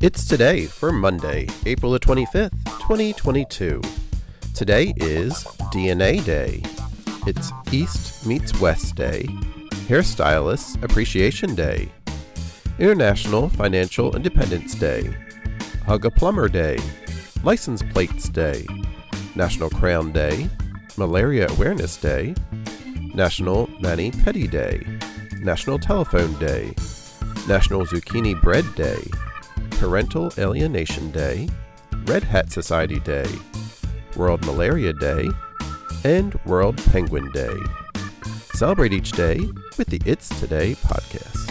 It's today for Monday, April the 25th, 2022. Today is DNA Day. It's East Meets West Day, Hairstylist Appreciation Day, International Financial Independence Day, Hug a Plumber Day, License Plates Day, National Crayon Day, Malaria Awareness Day, National Mani Pedi Day, National Telephone Day, National Zucchini Bread Day, Parental Alienation Day, Red Hat Society Day, World Malaria Day, and World Penguin Day. Celebrate each day with the It's Today podcast.